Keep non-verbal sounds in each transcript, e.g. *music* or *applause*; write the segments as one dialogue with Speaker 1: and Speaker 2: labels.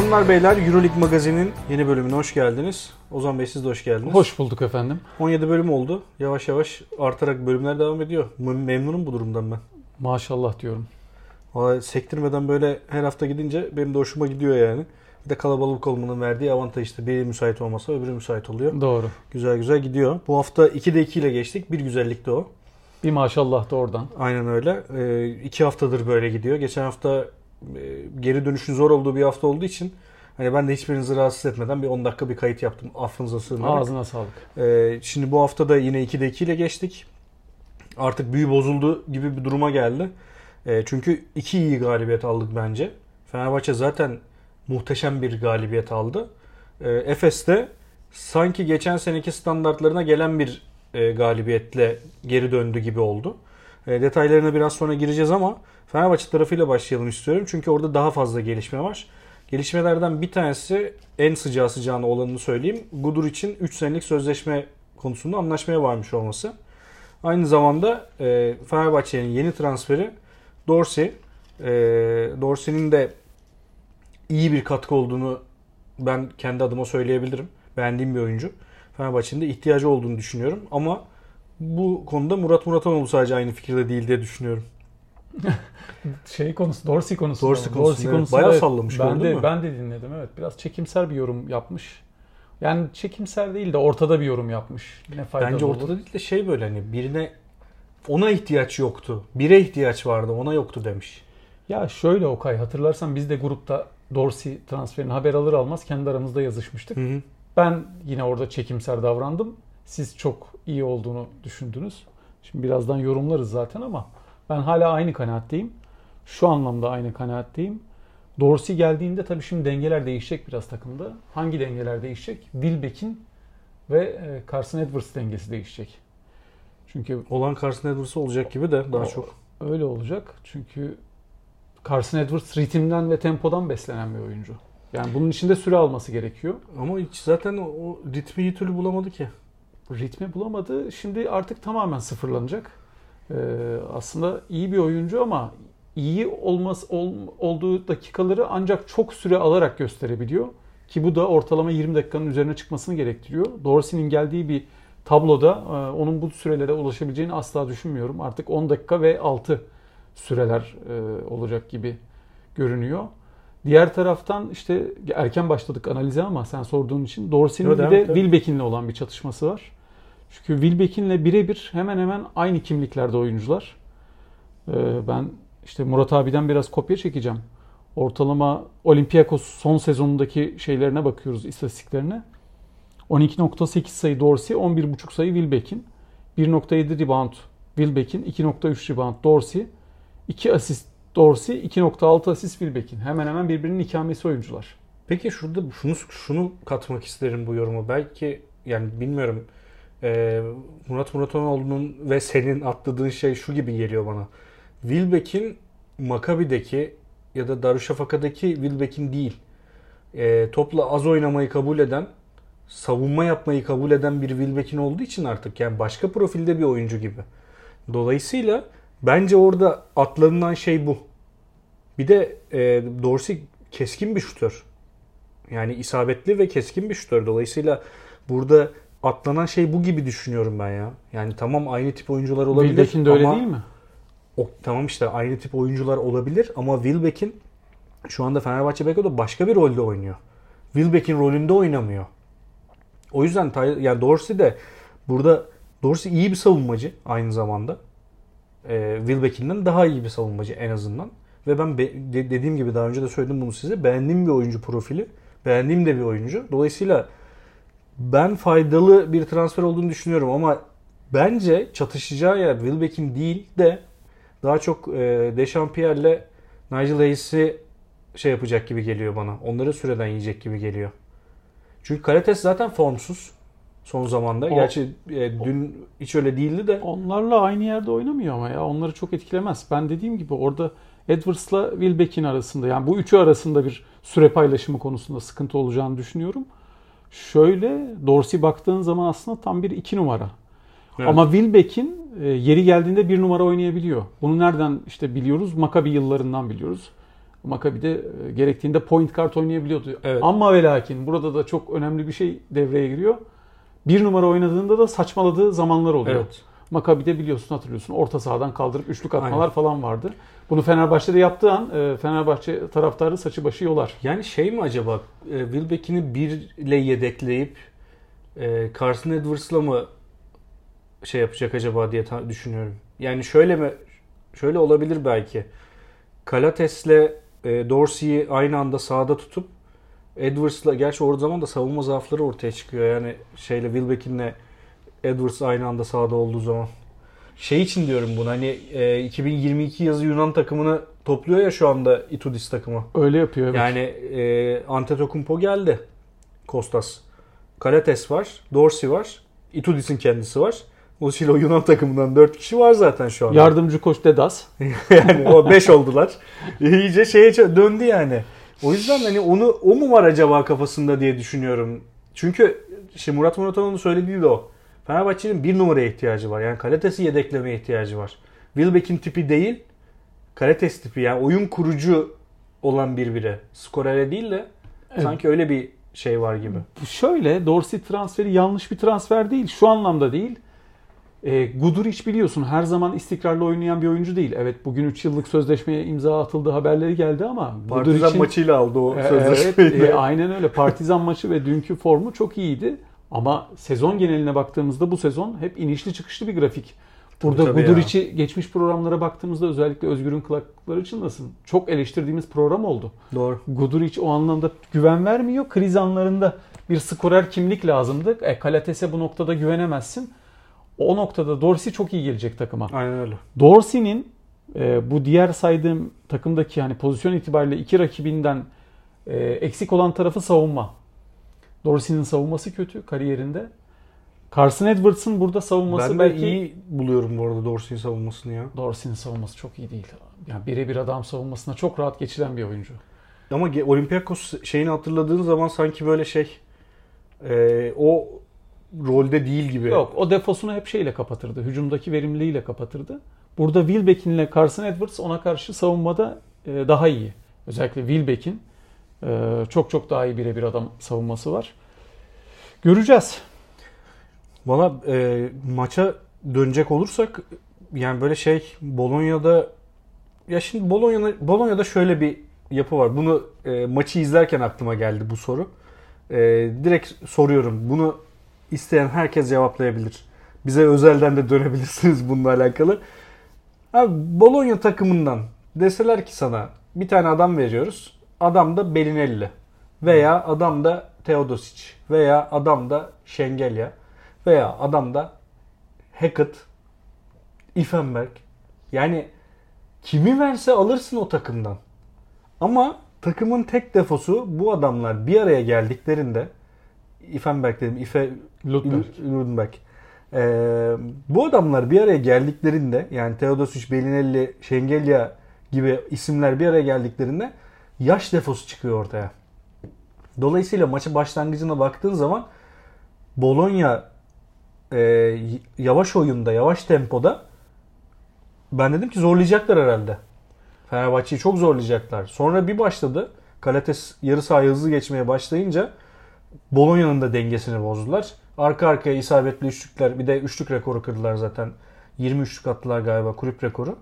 Speaker 1: Hanımlar beyler Euroleague Magazin'in yeni bölümüne hoş geldiniz. Ozan Bey siz de hoş geldiniz.
Speaker 2: Hoş bulduk efendim.
Speaker 1: 17 bölüm oldu. Yavaş yavaş artarak bölümler devam ediyor. Mem- Memnunum bu durumdan ben.
Speaker 2: Maşallah diyorum.
Speaker 1: Vallahi sektirmeden böyle her hafta gidince benim de hoşuma gidiyor yani. Bir de kalabalık olmanın verdiği avantaj işte biri müsait olmasa öbürü müsait oluyor.
Speaker 2: Doğru.
Speaker 1: Güzel güzel gidiyor. Bu hafta 2'de 2 ile geçtik. Bir güzellik de o.
Speaker 2: Bir maşallah da oradan.
Speaker 1: Aynen öyle. Ee, iki haftadır böyle gidiyor. Geçen hafta geri dönüşün zor olduğu bir hafta olduğu için hani ben de hiçbirinizi rahatsız etmeden bir 10 dakika bir kayıt yaptım. Affınıza sığınarak.
Speaker 2: Ağzına sağlık.
Speaker 1: Ee, şimdi bu hafta da yine 2'de 2 ile geçtik. Artık büyü bozuldu gibi bir duruma geldi. Ee, çünkü iki iyi galibiyet aldık bence. Fenerbahçe zaten muhteşem bir galibiyet aldı. Ee, Efes de sanki geçen seneki standartlarına gelen bir e, galibiyetle geri döndü gibi oldu. E, detaylarına biraz sonra gireceğiz ama Fenerbahçe tarafıyla başlayalım istiyorum. Çünkü orada daha fazla gelişme var. Gelişmelerden bir tanesi en sıcağı sıcağına olanını söyleyeyim. Gudur için 3 senelik sözleşme konusunda anlaşmaya varmış olması. Aynı zamanda e, Fenerbahçe'nin yeni transferi Dorsey. E, Dorsey'nin de iyi bir katkı olduğunu ben kendi adıma söyleyebilirim. Beğendiğim bir oyuncu. Fenerbahçe'nin de ihtiyacı olduğunu düşünüyorum. Ama bu konuda Murat Muratanoğlu sadece aynı fikirde değil diye düşünüyorum. *laughs*
Speaker 2: Şey konusu, Dorsey konusu.
Speaker 1: Dorsey konusunda evet, bayağı sallamış,
Speaker 2: ben de,
Speaker 1: mü?
Speaker 2: Ben de dinledim evet. Biraz çekimser bir yorum yapmış. Yani çekimser değil de ortada bir yorum yapmış. Ne faydalı
Speaker 1: Bence
Speaker 2: olur?
Speaker 1: ortada değil de şey böyle hani birine ona ihtiyaç yoktu. Bire ihtiyaç vardı ona yoktu demiş.
Speaker 2: Ya şöyle Okay hatırlarsan biz de grupta Dorsey transferini haber alır almaz kendi aramızda yazışmıştık.
Speaker 1: Hı hı.
Speaker 2: Ben yine orada çekimser davrandım. Siz çok iyi olduğunu düşündünüz. Şimdi birazdan yorumlarız zaten ama ben hala aynı kanaatteyim. Şu anlamda aynı kanaatteyim. Dorsey geldiğinde tabii şimdi dengeler değişecek biraz takımda. Hangi dengeler değişecek? Wilbeck'in ve e, Carson Edwards dengesi değişecek. Çünkü
Speaker 1: Olan Carson Edwards'ı olacak gibi de daha
Speaker 2: O-
Speaker 1: çok.
Speaker 2: öyle olacak. Çünkü Carson Edwards ritimden ve tempodan beslenen bir oyuncu. Yani bunun içinde süre alması gerekiyor.
Speaker 1: Ama hiç zaten o, o ritmi bir türlü bulamadı ki.
Speaker 2: Ritmi bulamadı. Şimdi artık tamamen sıfırlanacak. Ee, aslında iyi bir oyuncu ama iyi olmaz ol- olduğu dakikaları ancak çok süre alarak gösterebiliyor. Ki bu da ortalama 20 dakikanın üzerine çıkmasını gerektiriyor. Dorsey'nin geldiği bir tabloda e, onun bu sürelere ulaşabileceğini asla düşünmüyorum. Artık 10 dakika ve 6 süreler e, olacak gibi görünüyor. Diğer taraftan işte erken başladık analize ama sen sorduğun için Dorsey'nin bir de. Wilbeck'inle olan bir çatışması var. Çünkü Wilbeck'inle birebir hemen hemen aynı kimliklerde oyuncular. Ee, ben işte Murat abiden biraz kopya çekeceğim. Ortalama Olympiakos son sezonundaki şeylerine bakıyoruz, istatistiklerine. 12.8 sayı Dorsey, 11.5 sayı Wilbeck'in. 1.7 rebound Wilbeck'in, 2.3 rebound Dorsey. 2 asist Dorsey, 2.6 asist Wilbeck'in. Hemen hemen birbirinin ikamesi oyuncular.
Speaker 1: Peki şurada şunu şunu katmak isterim bu yoruma. Belki yani bilmiyorum e, Murat Muratanoğlu'nun ve senin atladığın şey şu gibi geliyor bana. Wilbeck'in Maccabi'deki ya da Darüşşafaka'daki Wilbeck'in değil. E, topla az oynamayı kabul eden, savunma yapmayı kabul eden bir Wilbeck'in olduğu için artık yani başka profilde bir oyuncu gibi. Dolayısıyla bence orada atlanılan şey bu. Bir de e, Dorsey keskin bir şutör. Yani isabetli ve keskin bir şutör. Dolayısıyla burada atlanan şey bu gibi düşünüyorum ben ya. Yani tamam aynı tip oyuncular olabilir
Speaker 2: Wilbeck'in de öyle
Speaker 1: ama
Speaker 2: değil mi?
Speaker 1: o, tamam işte aynı tip oyuncular olabilir ama Wilbeck'in şu anda Fenerbahçe Beko'da başka bir rolde oynuyor. Wilbeck'in rolünde oynamıyor. O yüzden yani Dorsey de burada Dorsey iyi bir savunmacı aynı zamanda. Ee, Wilbeck'inden daha iyi bir savunmacı en azından. Ve ben be- de- dediğim gibi daha önce de söyledim bunu size. Beğendiğim bir oyuncu profili. Beğendiğim de bir oyuncu. Dolayısıyla ben faydalı bir transfer olduğunu düşünüyorum ama bence çatışacağı yer Wilbeck'in değil de daha çok e, Dechampierre'le Nigel Hayes'i şey yapacak gibi geliyor bana. Onları süreden yiyecek gibi geliyor. Çünkü Karates zaten formsuz son zamanda.
Speaker 2: O-
Speaker 1: Gerçi e, dün hiç öyle değildi de.
Speaker 2: Onlarla aynı yerde oynamıyor ama ya onları çok etkilemez. Ben dediğim gibi orada Edwards'la Wilbeck'in arasında yani bu üçü arasında bir süre paylaşımı konusunda sıkıntı olacağını düşünüyorum. Şöyle Dorsey baktığın zaman aslında tam bir iki numara.
Speaker 1: Evet.
Speaker 2: Ama Wilbeck'in e, yeri geldiğinde bir numara oynayabiliyor. Bunu nereden işte biliyoruz? Maccabi yıllarından biliyoruz. Maccabi'de e, gerektiğinde point kart oynayabiliyordu.
Speaker 1: Evet.
Speaker 2: Ama ve lakin burada da çok önemli bir şey devreye giriyor. Bir numara oynadığında da saçmaladığı zamanlar oluyor.
Speaker 1: Evet.
Speaker 2: Maccabi'de biliyorsun hatırlıyorsun orta sahadan kaldırıp üçlük atmalar
Speaker 1: Aynen.
Speaker 2: falan vardı. Bunu Fenerbahçe'de yaptığı an e, Fenerbahçe taraftarı saçı başı yolar.
Speaker 1: Yani şey mi acaba e, Wilbeck'ini bir ile yedekleyip e, Carson Edwards'la mı şey yapacak acaba diye ta- düşünüyorum. Yani şöyle mi şöyle olabilir belki. Kalates'le e, Dorsey'i aynı anda sahada tutup Edwards'la gerçi o zaman da savunma zaafları ortaya çıkıyor. Yani şeyle Wilbeck'inle Edwards aynı anda sahada olduğu zaman. Şey için diyorum bunu hani e, 2022 yazı Yunan takımını topluyor ya şu anda Itudis takımı.
Speaker 2: Öyle yapıyor. Evet.
Speaker 1: Yani e, Antetokounmpo geldi. Kostas. Kalates var. Dorsey var. Itudis'in kendisi var. O Yunan takımından 4 kişi var zaten şu anda.
Speaker 2: Yardımcı koç Dedas. *laughs*
Speaker 1: yani o 5 oldular. İyice şeye döndü yani. O yüzden hani onu o mu var acaba kafasında diye düşünüyorum. Çünkü işte Murat Muratanoğlu'nun söylediği de o. Fenerbahçe'nin bir numaraya ihtiyacı var. Yani Kalates'i yedeklemeye ihtiyacı var. Wilbeck'in tipi değil, Kalates tipi yani oyun kurucu olan bir biri. Skorere değil de
Speaker 2: Evet.
Speaker 1: sanki öyle bir şey var gibi.
Speaker 2: Şöyle Dorsey transferi yanlış bir transfer değil. Şu anlamda değil. E, Guduric biliyorsun her zaman istikrarlı oynayan bir oyuncu değil. Evet bugün 3 yıllık sözleşmeye imza atıldığı haberleri geldi ama
Speaker 1: Partizan
Speaker 2: Guduric'in-
Speaker 1: maçıyla aldı o
Speaker 2: E,
Speaker 1: sözleşmeyi.
Speaker 2: Evet, e, aynen öyle. Partizan maçı ve dünkü formu çok iyiydi. Ama sezon geneline baktığımızda bu sezon hep inişli çıkışlı bir grafik. Burada
Speaker 1: Tabii, tabii
Speaker 2: Guduric'i geçmiş programlara baktığımızda özellikle Özgür'ün kulakları çınlasın. Çok eleştirdiğimiz program oldu.
Speaker 1: Doğru.
Speaker 2: Guduric o anlamda güven vermiyor. Kriz anlarında bir skorer kimlik lazımdı. E, Kalates'e bu noktada güvenemezsin. O noktada Dorsey çok iyi gelecek takıma.
Speaker 1: Aynen öyle.
Speaker 2: Dorsey'nin e, bu diğer saydığım takımdaki hani pozisyon itibariyle iki rakibinden e, eksik olan tarafı savunma. Dorsey'nin savunması kötü kariyerinde. Carson Edwards'ın burada savunması
Speaker 1: Ben
Speaker 2: belki
Speaker 1: iyi buluyorum bu arada Dorsey'in savunmasını ya.
Speaker 2: Dorsey'nin savunması çok iyi değil. Yani birebir adam savunmasına çok rahat geçilen bir oyuncu.
Speaker 1: Ama Olympiakos şeyini hatırladığın zaman sanki böyle şey e, o rolde değil gibi.
Speaker 2: Yok o defosunu hep şeyle kapatırdı. Hücumdaki verimliliğiyle kapatırdı. Burada Wilbeck'in ile Carson Edwards ona karşı savunmada e, daha iyi. Özellikle Wilbeck'in e, çok çok daha iyi birebir adam savunması var. Göreceğiz.
Speaker 1: Valla e, maça dönecek olursak yani böyle şey Bolonya'da ya şimdi Bolonya'da Bolonya'da şöyle bir yapı var. Bunu e, maçı izlerken aklıma geldi bu soru. E, direkt soruyorum. Bunu isteyen herkes cevaplayabilir. Bize özelden de dönebilirsiniz *laughs* bununla alakalı. Abi Bologna takımından deseler ki sana bir tane adam veriyoruz. Adam da Belinelli veya adam da Teodosic veya adam da Şengelya veya adam da Hackett, Ifenberg. Yani kimi verse alırsın o takımdan. Ama takımın tek defosu bu adamlar bir araya geldiklerinde Ifenberg dedim, Ife
Speaker 2: Lundberg.
Speaker 1: Lundberg. Ee, bu adamlar bir araya geldiklerinde yani Teodosic, Belinelli, Şengelya gibi isimler bir araya geldiklerinde yaş defosu çıkıyor ortaya. Dolayısıyla maçın başlangıcına baktığın zaman Bologna e, yavaş oyunda, yavaş tempoda ben dedim ki zorlayacaklar herhalde. Fenerbahçe'yi çok zorlayacaklar. Sonra bir başladı. Kalates yarı sahaya hızlı geçmeye başlayınca Bologna'nın da dengesini bozdular. Arka arkaya isabetli üçlükler bir de üçlük rekoru kırdılar zaten. 20 üçlük attılar galiba kulüp rekoru.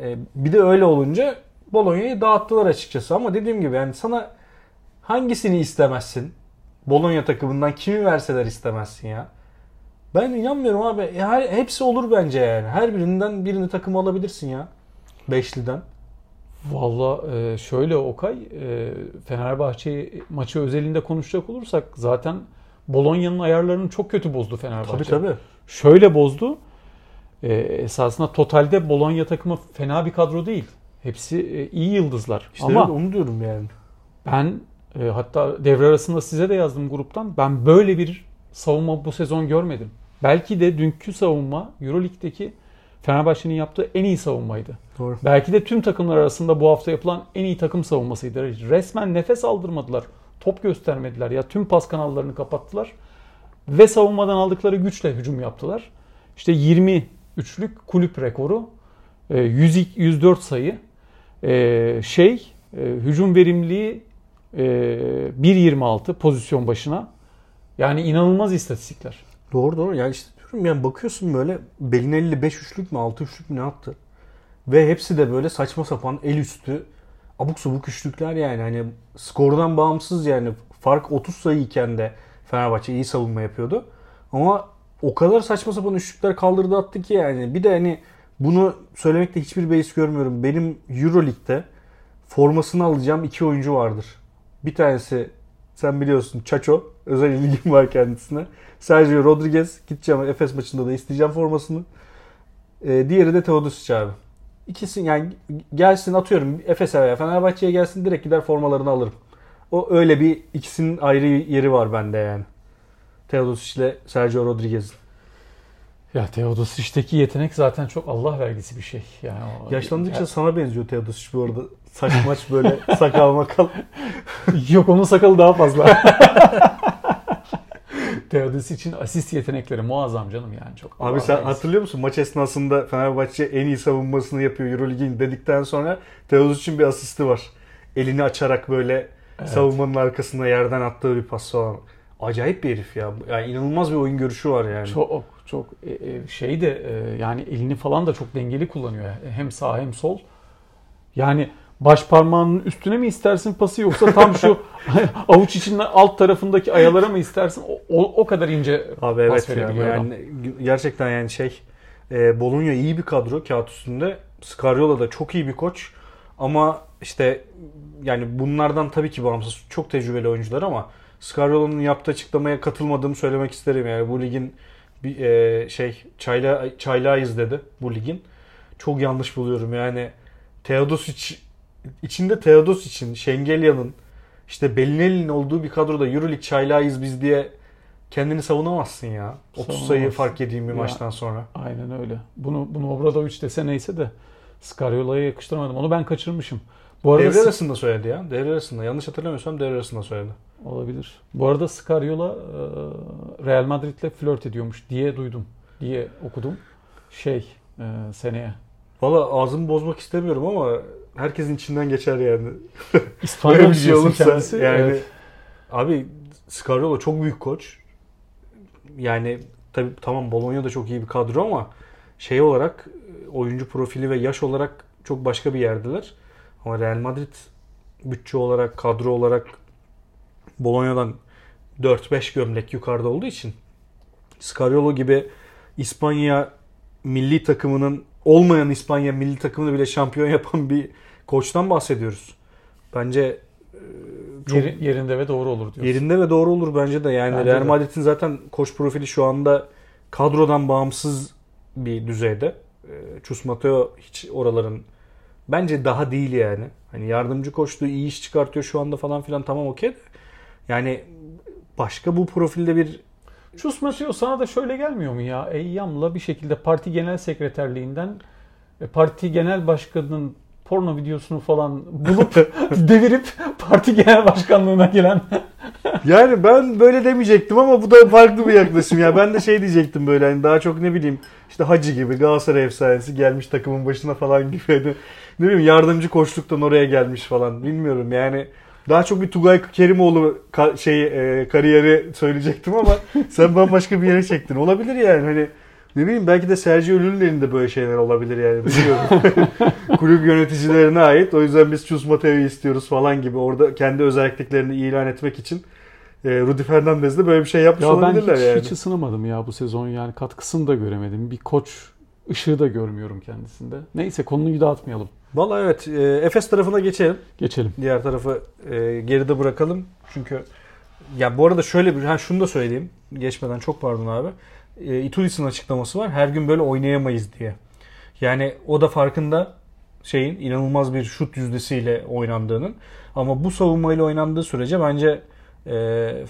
Speaker 1: E, bir de öyle olunca Bologna'yı dağıttılar açıkçası ama dediğim gibi yani sana hangisini istemezsin? Bologna takımından kimi verseler istemezsin ya. Ben inanmıyorum abi. E, her, hepsi olur bence yani. Her birinden birini takım alabilirsin ya. Beşliden.
Speaker 2: Valla e, şöyle Okay, e, Fenerbahçe maçı özelinde konuşacak olursak zaten Bolonya'nın ayarlarını çok kötü bozdu Fenerbahçe.
Speaker 1: Tabii tabii.
Speaker 2: Şöyle bozdu. Esasında totalde Bologna takımı fena bir kadro değil. Hepsi e, iyi yıldızlar.
Speaker 1: İşte
Speaker 2: Ama
Speaker 1: öyle, onu diyorum yani.
Speaker 2: ben e, hatta devre arasında size de yazdım gruptan. Ben böyle bir savunma bu sezon görmedim. Belki de dünkü savunma Euroleague'deki Fenerbahçe'nin yaptığı en iyi savunmaydı.
Speaker 1: Doğru.
Speaker 2: Belki de tüm takımlar arasında bu hafta yapılan en iyi takım savunmasıydı. Resmen nefes aldırmadılar. Top göstermediler. Ya tüm pas kanallarını kapattılar. Ve savunmadan aldıkları güçle hücum yaptılar. İşte 20 üçlük kulüp rekoru. e, 100, 104 sayı. E, Şey E, hücum verimliliği e, 1.26 pozisyon başına. Yani inanılmaz istatistikler.
Speaker 1: Doğru doğru. Yani işte diyorum yani bakıyorsun böyle Belinelli 5 üçlük mü 6 üçlük mü ne attı? Ve hepsi de böyle saçma sapan el üstü abuk subuk üçlükler yani. Hani skordan bağımsız yani fark 30 sayı iken de Fenerbahçe iyi savunma yapıyordu. Ama o kadar saçma sapan üçlükler kaldırdı attı ki yani. Bir de hani bunu söylemekte hiçbir beis görmüyorum. Benim Euroleague'de formasını alacağım iki oyuncu vardır. Bir tanesi sen biliyorsun Çaço. Özel ilgim var kendisine. Sergio Rodriguez. Gideceğim Efes maçında da isteyeceğim formasını. Ee, diğeri de Teodosic abi. İkisi yani gelsin atıyorum Efes'e veya Fenerbahçe'ye gelsin direkt gider formalarını alırım. O öyle bir ikisinin ayrı yeri var bende yani. Teodosic ile Sergio Rodriguez'in.
Speaker 2: Ya Teodosic'teki yetenek zaten çok Allah vergisi bir şey. Yani o,
Speaker 1: Yaşlandıkça sana benziyor Teodosic bu arada. Saç maç böyle *laughs* sakal makal.
Speaker 2: Yok onun sakalı daha fazla. *laughs* Teodosic için asist yetenekleri muazzam canım yani çok.
Speaker 1: Abi
Speaker 2: Allah
Speaker 1: sen
Speaker 2: vergisi.
Speaker 1: hatırlıyor musun maç esnasında Fenerbahçe en iyi savunmasını yapıyor Euroleague'in dedikten sonra Teodosic'in bir asisti var. Elini açarak böyle
Speaker 2: Evet.
Speaker 1: savunmanın arkasına yerden attığı bir pas falan. Acayip bir herif ya. Yani inanılmaz bir oyun görüşü var yani.
Speaker 2: Çok çok e, e, şey de e, yani elini falan da çok dengeli kullanıyor. Hem sağ hem sol. Yani baş parmağının üstüne mi istersin pası yoksa tam şu *laughs* *laughs* avuç içinin alt tarafındaki ayalara mı istersin? O, o, o kadar ince
Speaker 1: Abi
Speaker 2: pas
Speaker 1: evet
Speaker 2: verebiliyor adam.
Speaker 1: Yani gerçekten yani şey e, Bologna iyi bir kadro kağıt üstünde. Scariolo da çok iyi bir koç. Ama işte yani bunlardan tabii ki bağımsız çok tecrübeli oyuncular ama Scariolo'nun yaptığı açıklamaya katılmadığımı söylemek isterim. Yani bu ligin bir e, şey çayla çaylağıyız dedi bu ligin. Çok yanlış buluyorum yani. Teodosic içinde Teodosic'in, Şengelya'nın işte Bellinelli'nin olduğu bir kadroda Euroleague çaylağıyız biz diye kendini savunamazsın ya. 30 sayı fark yediğim bir
Speaker 2: Ya.
Speaker 1: maçtan sonra.
Speaker 2: Aynen öyle. Bunu bunu Obradovic dese neyse de Scariola'ya yakıştıramadım. Onu ben kaçırmışım. Bu arada
Speaker 1: Devre arasında söyledi ya. Devre arasında. Yanlış hatırlamıyorsam devre arasında söyledi.
Speaker 2: olabilir. Bu arada Scariola e, Real Madrid'le flört ediyormuş diye duydum. Diye okudum. Şey e, seneye.
Speaker 1: Valla ağzımı bozmak istemiyorum ama herkesin içinden geçer yani. *laughs*
Speaker 2: İspanyol
Speaker 1: bir şey olursa
Speaker 2: kendisi.
Speaker 1: yani
Speaker 2: Evet.
Speaker 1: abi Scariolo çok büyük koç. Yani tabii tamam Bologna da çok iyi bir kadro ama şey olarak oyuncu profili ve yaş olarak çok başka bir yerdeler. Ama Real Madrid bütçe olarak, kadro olarak Bologna'dan 4-5 gömlek yukarıda olduğu için Scariolo gibi İspanya milli takımının olmayan İspanya milli takımını bile şampiyon yapan bir koçtan bahsediyoruz. Bence e, çok
Speaker 2: Yeri- yerinde ve doğru olur diyorsun.
Speaker 1: yerinde ve doğru olur bence de. Yani
Speaker 2: Bence
Speaker 1: Real. Madrid'in zaten koç profili şu anda kadrodan bağımsız bir düzeyde. E, Chus Mateo hiç oraların bence daha değil yani. Hani yardımcı koçluğu iyi iş çıkartıyor şu anda falan filan tamam okey. Yani başka bu profilde bir
Speaker 2: Chus Mateo sana da şöyle gelmiyor mu ya? Eyyam'la bir şekilde parti genel sekreterliğinden e, parti genel başkanının porno videosunu falan bulup *laughs* devirip parti genel başkanlığına gelen
Speaker 1: Yani ben böyle demeyecektim ama bu da farklı bir yaklaşım ya. Ben de şey diyecektim böyle hani daha çok ne bileyim işte Hacı gibi Galatasaray efsanesi gelmiş takımın başına falan gibi. Ne bileyim yardımcı koçluktan oraya gelmiş falan bilmiyorum yani. Daha çok bir Tugay Kerimoğlu ka- şey e, kariyeri söyleyecektim ama *laughs* sen bambaşka bir yere çektin. Olabilir yani hani ne bileyim belki de Sergio Llull'ün elinde böyle şeyler olabilir yani bilmiyorum. *laughs* Kulüp yöneticilerine ait. O yüzden biz Chus Mateo'yu istiyoruz falan gibi orada kendi özelliklerini ilan etmek için e, Rudy Fernandez de böyle bir şey yapmış
Speaker 2: Ya ben
Speaker 1: olabilirler
Speaker 2: hiç,
Speaker 1: yani.
Speaker 2: hiç ısınamadım ya bu sezon yani katkısını da göremedim. Bir koç ışığı da görmüyorum kendisinde. Neyse konuyu dağıtmayalım.
Speaker 1: Valla evet e, Efes tarafına geçelim.
Speaker 2: Geçelim.
Speaker 1: Diğer tarafı e, geride bırakalım. Çünkü ya bu arada şöyle bir ha şunu da söyleyeyim. Geçmeden çok pardon abi. E, Itudis'in açıklaması var. Her gün böyle oynayamayız diye. Yani o da farkında şeyin inanılmaz bir şut yüzdesiyle oynandığının. Ama bu savunmayla oynandığı sürece bence e,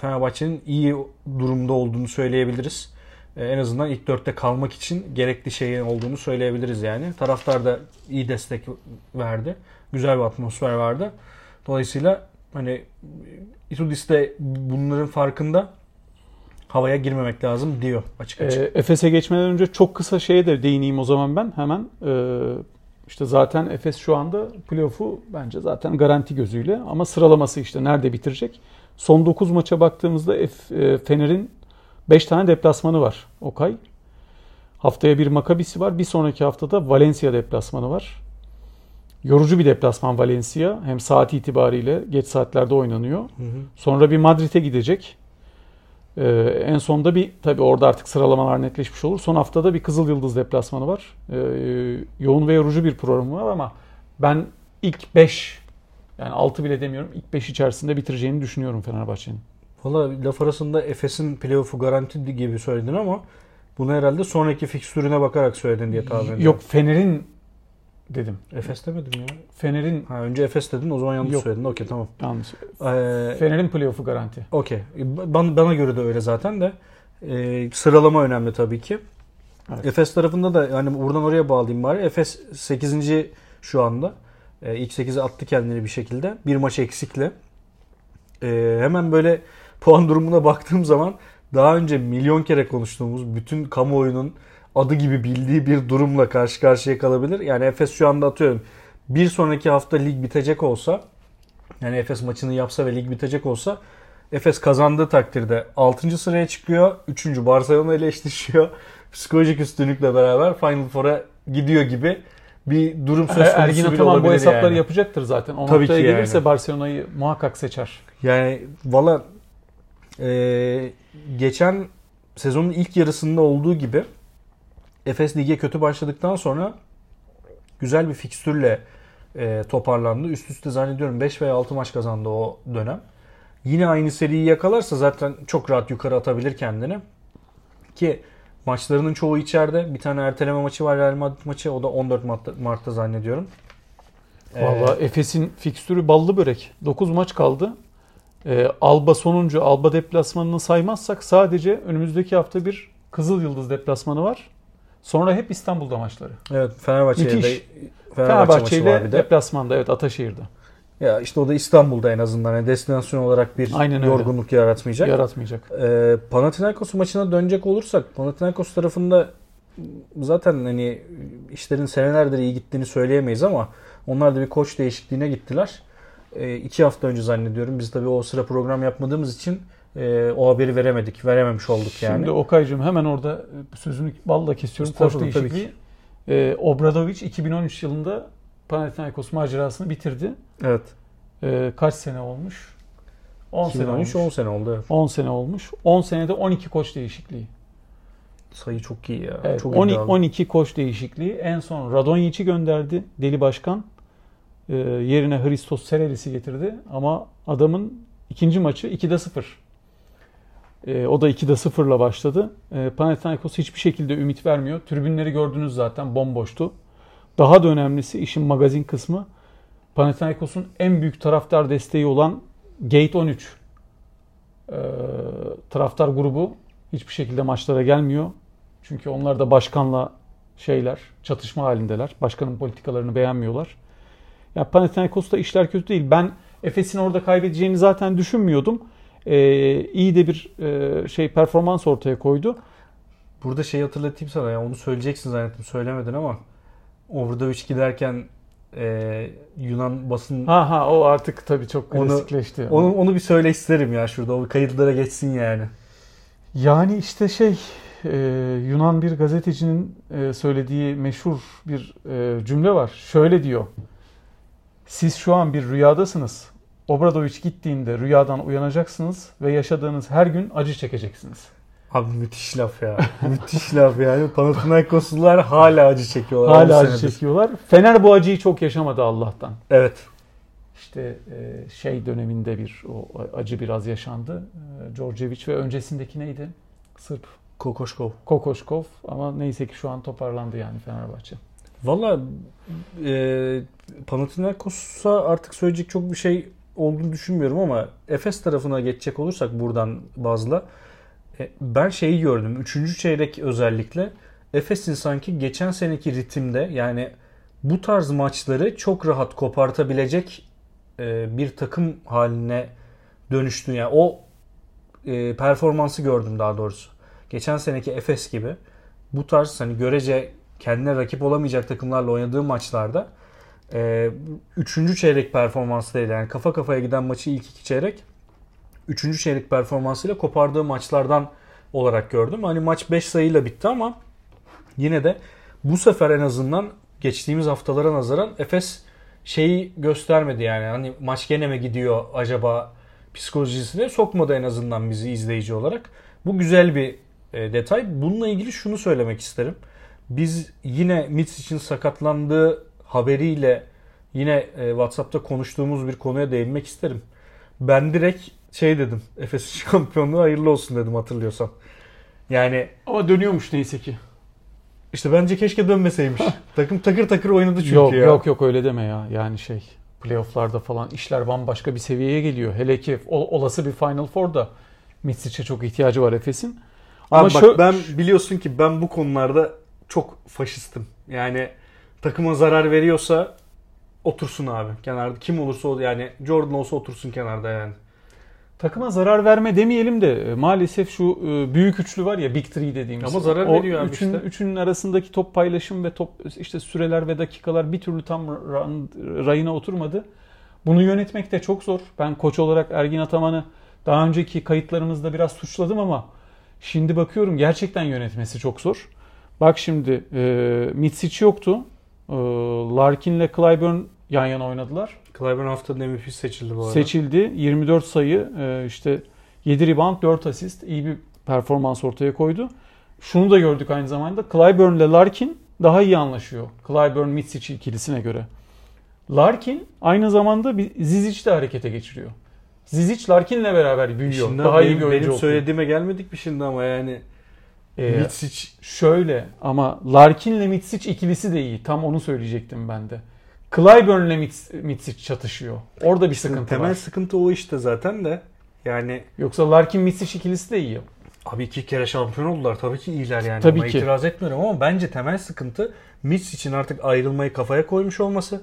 Speaker 1: Fenerbahçe'nin iyi durumda olduğunu söyleyebiliriz. E, en azından ilk dörtte kalmak için gerekli şeyin olduğunu söyleyebiliriz yani. Taraftar da iyi destek verdi. Güzel bir atmosfer vardı. Dolayısıyla hani Itudis de bunların farkında havaya girmemek lazım diyor açık açık.
Speaker 2: Ee, Efes'e geçmeden önce çok kısa şeye de değineyim o zaman ben hemen. Ee, İşte zaten Efes şu anda playoff'u bence zaten garanti gözüyle ama sıralaması işte nerede bitirecek? Son 9 maça baktığımızda e, Fener'in 5 tane deplasmanı var Okay. Haftaya bir Makabisi var. Bir sonraki haftada Valencia deplasmanı var. Yorucu bir deplasman Valencia. Hem saat itibariyle geç saatlerde oynanıyor. Sonra bir Madrid'e gidecek. Ee, en sonda bir tabii orada artık sıralamalar netleşmiş olur. Son haftada bir Kızıl Yıldız deplasmanı var. Ee, yoğun ve yorucu bir programı var ama ben ilk 5 yani 6 bile demiyorum ilk 5 içerisinde bitireceğini düşünüyorum Fenerbahçe'nin.
Speaker 1: Valla laf arasında Efes'in playoff'u garanti gibi söyledin ama bunu herhalde sonraki fikstürüne bakarak söyledin diye tahmin ediyorum.
Speaker 2: Yok Fener'in dedim.
Speaker 1: Efes demedim ya.
Speaker 2: Fener'in
Speaker 1: Ha, önce Efes dedin o zaman yanlış
Speaker 2: Yok.
Speaker 1: söyledin. Okey tamam.
Speaker 2: yanlış.
Speaker 1: Ee,
Speaker 2: Fener'in playoff'u garanti.
Speaker 1: Okey. Bana, bana göre de öyle zaten de. Ee, sıralama önemli tabii ki.
Speaker 2: Evet.
Speaker 1: Efes tarafında da yani buradan oraya bağlayayım bari. Efes 8. şu anda. Ee, ilk 8'e attı kendini bir şekilde. Bir maç eksikle. Ee, hemen böyle puan durumuna baktığım zaman daha önce milyon kere konuştuğumuz bütün kamuoyunun adı gibi bildiği bir durumla karşı karşıya kalabilir. Yani Efes şu anda atıyorum bir sonraki hafta lig bitecek olsa yani Efes maçını yapsa ve lig bitecek olsa Efes kazandığı takdirde 6. sıraya çıkıyor. 3. Barcelona ile eşleşiyor. *laughs* Psikolojik üstünlükle beraber Final Four'a gidiyor gibi bir durum söz konusu
Speaker 2: Ergin Ataman bu hesapları
Speaker 1: yani.
Speaker 2: yapacaktır zaten. O
Speaker 1: Tabii
Speaker 2: noktaya gelirse
Speaker 1: yani.
Speaker 2: Barcelona'yı muhakkak seçer.
Speaker 1: Yani valla e, geçen sezonun ilk yarısında olduğu gibi Efes lige kötü başladıktan sonra güzel bir fikstürle e, toparlandı. Üst üste zannediyorum 5 veya 6 maç kazandı o dönem. Yine aynı seriyi yakalarsa zaten çok rahat yukarı atabilir kendini. Ki maçlarının çoğu içeride. Bir tane erteleme maçı var Real Madrid maçı. O da 14 Mart'ta, Mart'ta zannediyorum. Ee,
Speaker 2: Valla Efes'in fikstürü ballı börek. 9 maç kaldı. Ee, Alba sonuncu Alba deplasmanını saymazsak sadece önümüzdeki hafta bir Kızıl Yıldız deplasmanı var. Sonra hep İstanbul'da maçları.
Speaker 1: evet Fenerbahçe'de Fenerbahçe,
Speaker 2: Fenerbahçe ile
Speaker 1: de.
Speaker 2: deplasmanda evet Ataşehir'de.
Speaker 1: Ya işte o da İstanbul'da en azından yani destinasyon olarak bir
Speaker 2: Aynen öyle.
Speaker 1: yorgunluk yaratmayacak.
Speaker 2: Yaratmayacak.
Speaker 1: Ee, Panathinaikos maçına dönecek olursak Panathinaikos tarafında zaten hani işlerin senelerdir iyi gittiğini söyleyemeyiz ama onlar da bir koç değişikliğine gittiler. Ee, iki hafta önce zannediyorum. Biz tabii o sıra program yapmadığımız için e, o haberi veremedik. Verememiş olduk yani.
Speaker 2: Şimdi Okay'cığım hemen orada e, sözünü balla kesiyorum. Koç değişikliği. Ee, Obradovic 2013 yılında Panathinaikos macerasını bitirdi.
Speaker 1: evet.
Speaker 2: Ee, kaç sene olmuş? 10 sene
Speaker 1: 2013
Speaker 2: olmuş.
Speaker 1: 10 sene oldu. Evet.
Speaker 2: 10 sene olmuş. 10 senede 12 koç değişikliği.
Speaker 1: Sayı çok iyi ya.
Speaker 2: Evet,
Speaker 1: çok
Speaker 2: 12,
Speaker 1: iddialı.
Speaker 2: 12 koç değişikliği. En son Radonjic'i gönderdi Deli Başkan. Ee, yerine Hristos Serelis'i getirdi. Ama adamın ikinci maçı 2'de 0. Ee, o da 2'de 0'la başladı. Ee, Panathinaikos hiçbir şekilde ümit vermiyor. Tribünleri gördünüz zaten bomboştu. Daha da önemlisi işin magazin kısmı. Panathinaikos'un en büyük taraftar desteği olan Gate 13 ee, taraftar grubu hiçbir şekilde maçlara gelmiyor. Çünkü onlar da başkanla şeyler, çatışma halindeler. Başkanın politikalarını beğenmiyorlar. Ya Panathinaikos'ta işler kötü değil. Ben Efes'in orada kaybedeceğini zaten düşünmüyordum. Ee, iyi de bir e, şey performans ortaya koydu.
Speaker 1: Burada şey hatırlatayım sana ya onu söyleyeceksin zannettim söylemedin ama Obradovic giderken e, Yunan basın
Speaker 2: Ha ha o artık tabii çok
Speaker 1: Onu-
Speaker 2: klasikleşti.
Speaker 1: onu, onu bir söyle isterim ya şurada o kayıtlara geçsin yani.
Speaker 2: Yani işte şey e, Yunan bir gazetecinin e, söylediği meşhur bir e, cümle var. Şöyle diyor. Siz şu an bir rüyadasınız. Obradoviç gittiğinde rüyadan uyanacaksınız ve yaşadığınız her gün acı çekeceksiniz.
Speaker 1: Abi müthiş laf ya. *laughs* müthiş laf yani. Panathinaikoslular hala acı çekiyorlar.
Speaker 2: Hala
Speaker 1: 10
Speaker 2: acı
Speaker 1: senedir.
Speaker 2: çekiyorlar. Fener bu acıyı çok yaşamadı Allah'tan.
Speaker 1: Evet.
Speaker 2: İşte e, şey döneminde bir o acı biraz yaşandı. E, Djordjevic ve öncesindeki neydi? Sırp
Speaker 1: Kokoşkov.
Speaker 2: Kokoşkov ama neyse ki şu an toparlandı yani Fenerbahçe.
Speaker 1: Valla e, Panathinaikos'a artık söyleyecek çok bir şey olduğunu düşünmüyorum ama Efes tarafına geçecek olursak buradan bazla e, ben şeyi gördüm. Üçüncü çeyrek özellikle Efes'in sanki geçen seneki ritimde yani bu tarz maçları çok rahat kopartabilecek e, bir takım haline dönüştü. Yani o e, performansı gördüm daha doğrusu. Geçen seneki Efes gibi bu tarz hani görece kendine rakip olamayacak takımlarla oynadığı maçlarda e, üçüncü çeyrek performanslarıyla yani kafa kafaya giden maçı ilk iki çeyrek üçüncü çeyrek performansıyla kopardığı maçlardan olarak gördüm. Hani maç 5 sayıyla bitti ama yine de bu sefer en azından geçtiğimiz haftalara nazaran Efes şeyi göstermedi yani. Hani maç gene mi gidiyor acaba psikolojisine sokmadı en azından bizi izleyici olarak. Bu güzel bir e, detay. Bununla ilgili şunu söylemek isterim. Biz yine Mitsic'in sakatlandığı haberiyle yine e, WhatsApp'ta konuştuğumuz bir konuya değinmek isterim. Ben direkt şey dedim. Efes *laughs* şampiyonluğu hayırlı olsun dedim hatırlıyorsan. Yani
Speaker 2: Ama dönüyormuş neyse ki.
Speaker 1: işte bence keşke dönmeseymiş. *laughs* Takım takır takır oynadı çünkü
Speaker 2: yok
Speaker 1: ya.
Speaker 2: yok yok öyle deme ya. Yani şey playofflarda falan işler bambaşka bir seviyeye geliyor. Hele ki ol- olası bir Final Four'da Mitsic'e çok ihtiyacı var Efes'in. Ama
Speaker 1: Abi bak
Speaker 2: şö-
Speaker 1: ben biliyorsun ki ben bu konularda çok faşistim. Yani takıma zarar veriyorsa otursun abi kenarda. Kim olursa o yani Jordan olsa otursun kenarda yani.
Speaker 2: takıma zarar verme demeyelim de e, maalesef şu e, büyük üçlü var ya Big Three dediğimiz.
Speaker 1: Ama zarar
Speaker 2: o
Speaker 1: veriyor abi
Speaker 2: üçün,
Speaker 1: işte.
Speaker 2: Üçünün arasındaki top paylaşım ve top işte süreler ve dakikalar bir türlü tam ra- rayına oturmadı. Bunu yönetmek de çok zor. Ben koç olarak Ergin Ataman'ı daha önceki kayıtlarımızda biraz suçladım ama şimdi bakıyorum gerçekten yönetmesi çok zor. Bak şimdi e, Mitsic yoktu. E, Larkin'le Clyburn yan yana oynadılar.
Speaker 1: Clyburn haftanın MVP seçildi bu arada.
Speaker 2: Seçildi. 24 sayı, e, işte 7 rebound, 4 asist. iyi bir performans ortaya koydu. Şunu da gördük aynı zamanda. Clyburn ile Larkin daha iyi anlaşıyor. Clyburn Mitsic ikilisine göre. Larkin aynı zamanda bir Zizic de harekete geçiriyor. Zizic Larkin'le beraber büyüyor.
Speaker 1: Şimdi
Speaker 2: daha iyi bir oyuncu
Speaker 1: benim söylediğime gelmedik mi şimdi ama yani
Speaker 2: Ee,
Speaker 1: Mitsic
Speaker 2: Şöyle ama Larkin'le Mitsic ikilisi de iyi. Tam onu söyleyecektim ben de. Clyburn'le Mits- Mitsic çatışıyor. Orada bir sıkıntı
Speaker 1: temel
Speaker 2: var.
Speaker 1: sıkıntı o işte zaten de yani
Speaker 2: Yoksa Larkin Mitsic ikilisi de iyi.
Speaker 1: Abi iki kere şampiyon oldular. Tabii ki iyiler yani.
Speaker 2: Tabii
Speaker 1: Ona
Speaker 2: ki.
Speaker 1: itiraz etmiyorum ama bence temel sıkıntı Mitch için artık ayrılmayı kafaya koymuş olması.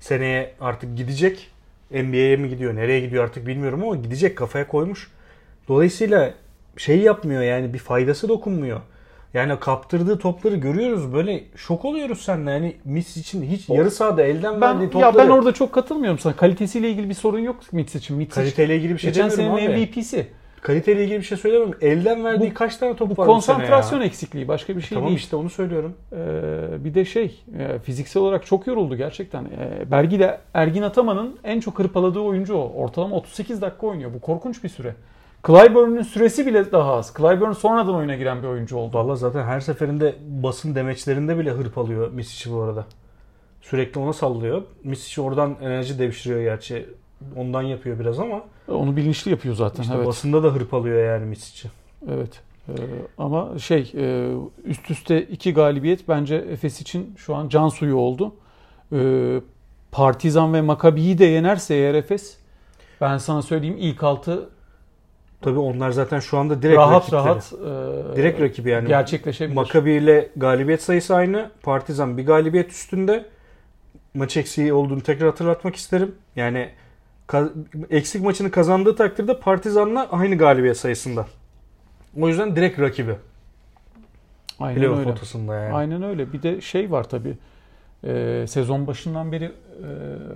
Speaker 1: Seneye artık gidecek. NBA'ye mi gidiyor, nereye gidiyor artık bilmiyorum ama gidecek kafaya koymuş. Dolayısıyla şey yapmıyor yani bir faydası dokunmuyor. Yani kaptırdığı topları görüyoruz böyle şok oluyoruz seninle. Yani Mitch için hiç yarı sahada elden
Speaker 2: Ben
Speaker 1: verdiği
Speaker 2: ya
Speaker 1: topları
Speaker 2: ben orada çok katılmıyorum sana. Kalitesiyle ilgili bir sorun yok Mitsic'in. Mitsic
Speaker 1: kaliteyle ilgili bir şey
Speaker 2: geçen
Speaker 1: demiyorum
Speaker 2: senenin
Speaker 1: abi.
Speaker 2: MVP'si.
Speaker 1: Kaliteyle ilgili bir şey söylemiyorum. Elden verdiği
Speaker 2: Bu-
Speaker 1: kaç tane top
Speaker 2: Bu
Speaker 1: var bu
Speaker 2: konsantrasyon
Speaker 1: ya?
Speaker 2: eksikliği başka bir şey
Speaker 1: Tamam
Speaker 2: değil.
Speaker 1: işte onu söylüyorum.
Speaker 2: Ee, bir de şey e, fiziksel olarak çok yoruldu gerçekten. Ee, Bergi ile Ergin Ataman'ın en çok hırpaladığı oyuncu o. Ortalama 38 dakika oynuyor. Bu korkunç bir süre. Clyburn'un süresi bile daha az. Clyburn sonradan oyuna giren bir oyuncu oldu.
Speaker 1: Valla zaten her seferinde basın demeçlerinde bile hırpalıyor Misic'i bu arada. Sürekli ona sallıyor. Misic oradan enerji devşiriyor gerçi. Ondan yapıyor biraz ama
Speaker 2: Onu bilinçli yapıyor zaten.
Speaker 1: işte
Speaker 2: evet.
Speaker 1: basında da hırpalıyor yani Misic'i.
Speaker 2: Evet. Ee, ama şey e, üst üste iki galibiyet bence Efes için şu an can suyu oldu. Ee, Partizan ve Makabi'yi de yenerse eğer Efes ben sana söyleyeyim ilk altı
Speaker 1: Tabii onlar zaten şu anda direkt
Speaker 2: rahat
Speaker 1: rakipleri.
Speaker 2: rahat e,
Speaker 1: Direkt rakibi yani.
Speaker 2: gerçekleşebilir.
Speaker 1: Maccabi ile galibiyet sayısı aynı. Partizan bir galibiyet üstünde. Maç eksiği olduğunu tekrar hatırlatmak isterim. Yani eksik maçını kazandığı takdirde Partizan'la aynı galibiyet sayısında. O yüzden direkt rakibi.
Speaker 2: Aynen
Speaker 1: Playoff
Speaker 2: öyle.
Speaker 1: potasında yani.
Speaker 2: Aynen öyle. Bir de şey var tabii. Ee, sezon başından beri e,